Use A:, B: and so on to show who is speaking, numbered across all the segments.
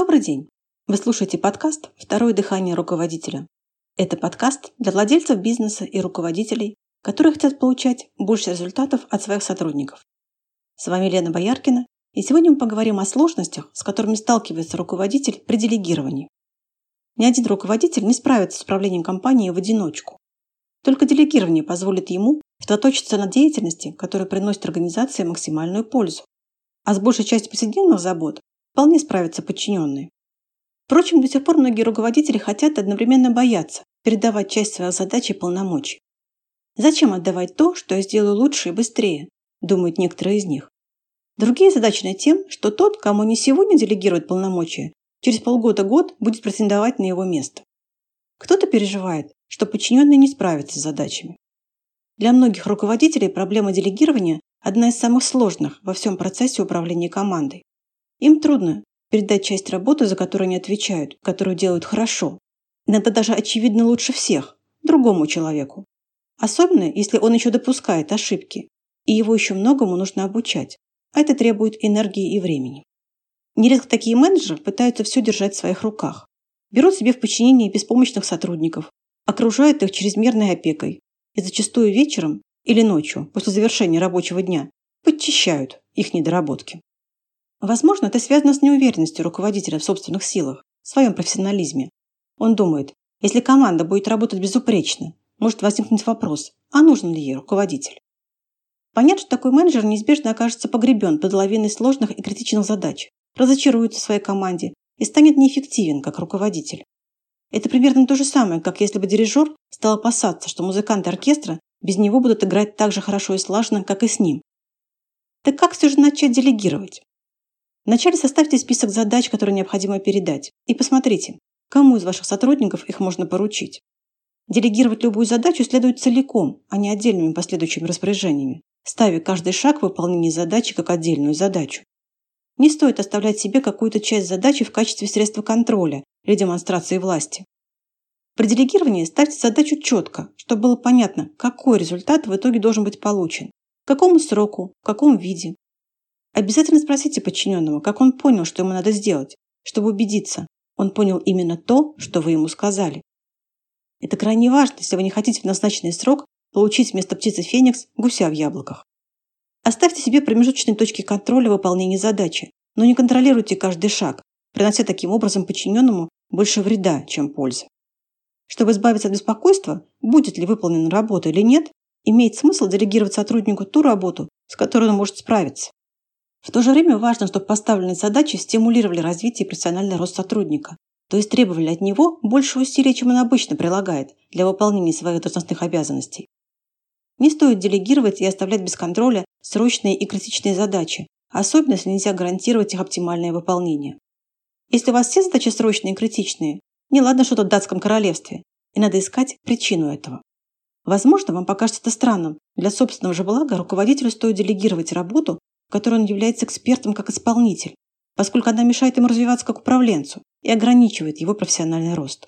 A: Добрый день! Вы слушаете подкаст «Второе дыхание руководителя». Это подкаст для владельцев бизнеса и руководителей, которые хотят получать больше результатов от своих сотрудников. С вами Лена Бояркина, и сегодня мы поговорим о сложностях, с которыми сталкивается руководитель при делегировании. Ни один руководитель не справится с управлением компанией в одиночку. Только делегирование позволит ему сосредоточиться на деятельности, которая приносит организации максимальную пользу. А с большей частью повседневных забот вполне справятся подчиненные. Впрочем, до сих пор многие руководители хотят одновременно бояться передавать часть своих задач и полномочий. Зачем отдавать то, что я сделаю лучше и быстрее, думают некоторые из них. Другие задачены тем, что тот, кому не сегодня делегируют полномочия, через полгода-год будет претендовать на его место. Кто-то переживает, что подчиненные не справятся с задачами. Для многих руководителей проблема делегирования – одна из самых сложных во всем процессе управления командой. Им трудно передать часть работы, за которую они отвечают, которую делают хорошо. Иногда даже очевидно лучше всех, другому человеку. Особенно, если он еще допускает ошибки, и его еще многому нужно обучать, а это требует энергии и времени. Нередко такие менеджеры пытаются все держать в своих руках. Берут себе в подчинение беспомощных сотрудников, окружают их чрезмерной опекой и зачастую вечером или ночью, после завершения рабочего дня, подчищают их недоработки. Возможно, это связано с неуверенностью руководителя в собственных силах, в своем профессионализме. Он думает, если команда будет работать безупречно, может возникнуть вопрос, а нужен ли ей руководитель? Понятно, что такой менеджер неизбежно окажется погребен под лавиной сложных и критичных задач, разочаруется в своей команде и станет неэффективен как руководитель. Это примерно то же самое, как если бы дирижер стал опасаться, что музыканты оркестра без него будут играть так же хорошо и слаженно, как и с ним. Так как все же начать делегировать? Вначале составьте список задач, которые необходимо передать, и посмотрите, кому из ваших сотрудников их можно поручить. Делегировать любую задачу следует целиком, а не отдельными последующими распоряжениями, ставя каждый шаг в выполнении задачи как отдельную задачу. Не стоит оставлять себе какую-то часть задачи в качестве средства контроля или демонстрации власти. При делегировании ставьте задачу четко, чтобы было понятно, какой результат в итоге должен быть получен, к какому сроку, в каком виде, Обязательно спросите подчиненного, как он понял, что ему надо сделать, чтобы убедиться, он понял именно то, что вы ему сказали. Это крайне важно, если вы не хотите в назначенный срок получить вместо птицы Феникс гуся в яблоках. Оставьте себе промежуточные точки контроля выполнения задачи, но не контролируйте каждый шаг, принося таким образом подчиненному больше вреда, чем пользы. Чтобы избавиться от беспокойства, будет ли выполнена работа или нет, имеет смысл делегировать сотруднику ту работу, с которой он может справиться. В то же время важно, чтобы поставленные задачи стимулировали развитие и профессиональный рост сотрудника, то есть требовали от него больше усилий, чем он обычно прилагает для выполнения своих должностных обязанностей. Не стоит делегировать и оставлять без контроля срочные и критичные задачи, особенно если нельзя гарантировать их оптимальное выполнение. Если у вас все задачи срочные и критичные, не ладно что-то в датском королевстве, и надо искать причину этого. Возможно, вам покажется это странным. Для собственного же блага руководителю стоит делегировать работу, в которой он является экспертом как исполнитель, поскольку она мешает ему развиваться как управленцу и ограничивает его профессиональный рост.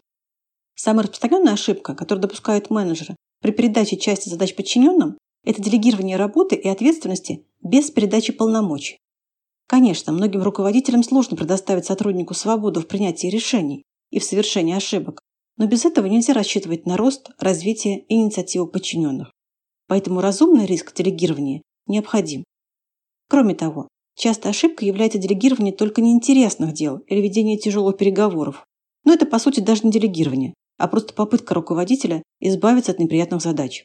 A: Самая распространенная ошибка, которую допускают менеджеры при передаче части задач подчиненным, это делегирование работы и ответственности без передачи полномочий. Конечно, многим руководителям сложно предоставить сотруднику свободу в принятии решений и в совершении ошибок, но без этого нельзя рассчитывать на рост, развитие и инициативу подчиненных. Поэтому разумный риск делегирования необходим. Кроме того, часто ошибкой является делегирование только неинтересных дел или ведение тяжелых переговоров. Но это, по сути, даже не делегирование, а просто попытка руководителя избавиться от неприятных задач.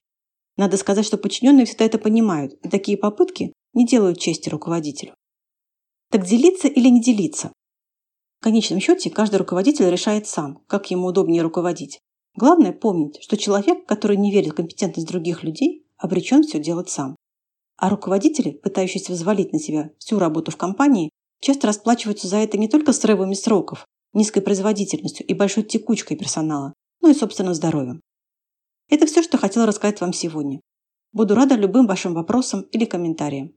A: Надо сказать, что подчиненные всегда это понимают, и такие попытки не делают чести руководителю. Так делиться или не делиться? В конечном счете, каждый руководитель решает сам, как ему удобнее руководить. Главное помнить, что человек, который не верит в компетентность других людей, обречен все делать сам. А руководители, пытающиеся взвалить на себя всю работу в компании, часто расплачиваются за это не только срывами сроков, низкой производительностью и большой текучкой персонала, но и собственным здоровьем. Это все, что хотела рассказать вам сегодня. Буду рада любым вашим вопросам или комментариям.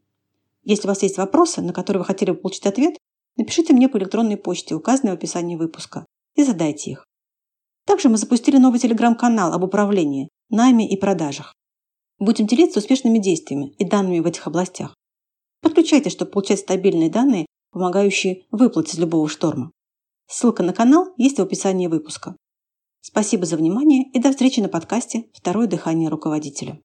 A: Если у вас есть вопросы, на которые вы хотели бы получить ответ, напишите мне по электронной почте, указанной в описании выпуска, и задайте их. Также мы запустили новый телеграм-канал об управлении, найме и продажах. Будем делиться успешными действиями и данными в этих областях. Подключайтесь, чтобы получать стабильные данные, помогающие выплыть из любого шторма. Ссылка на канал есть в описании выпуска. Спасибо за внимание и до встречи на подкасте «Второе дыхание руководителя».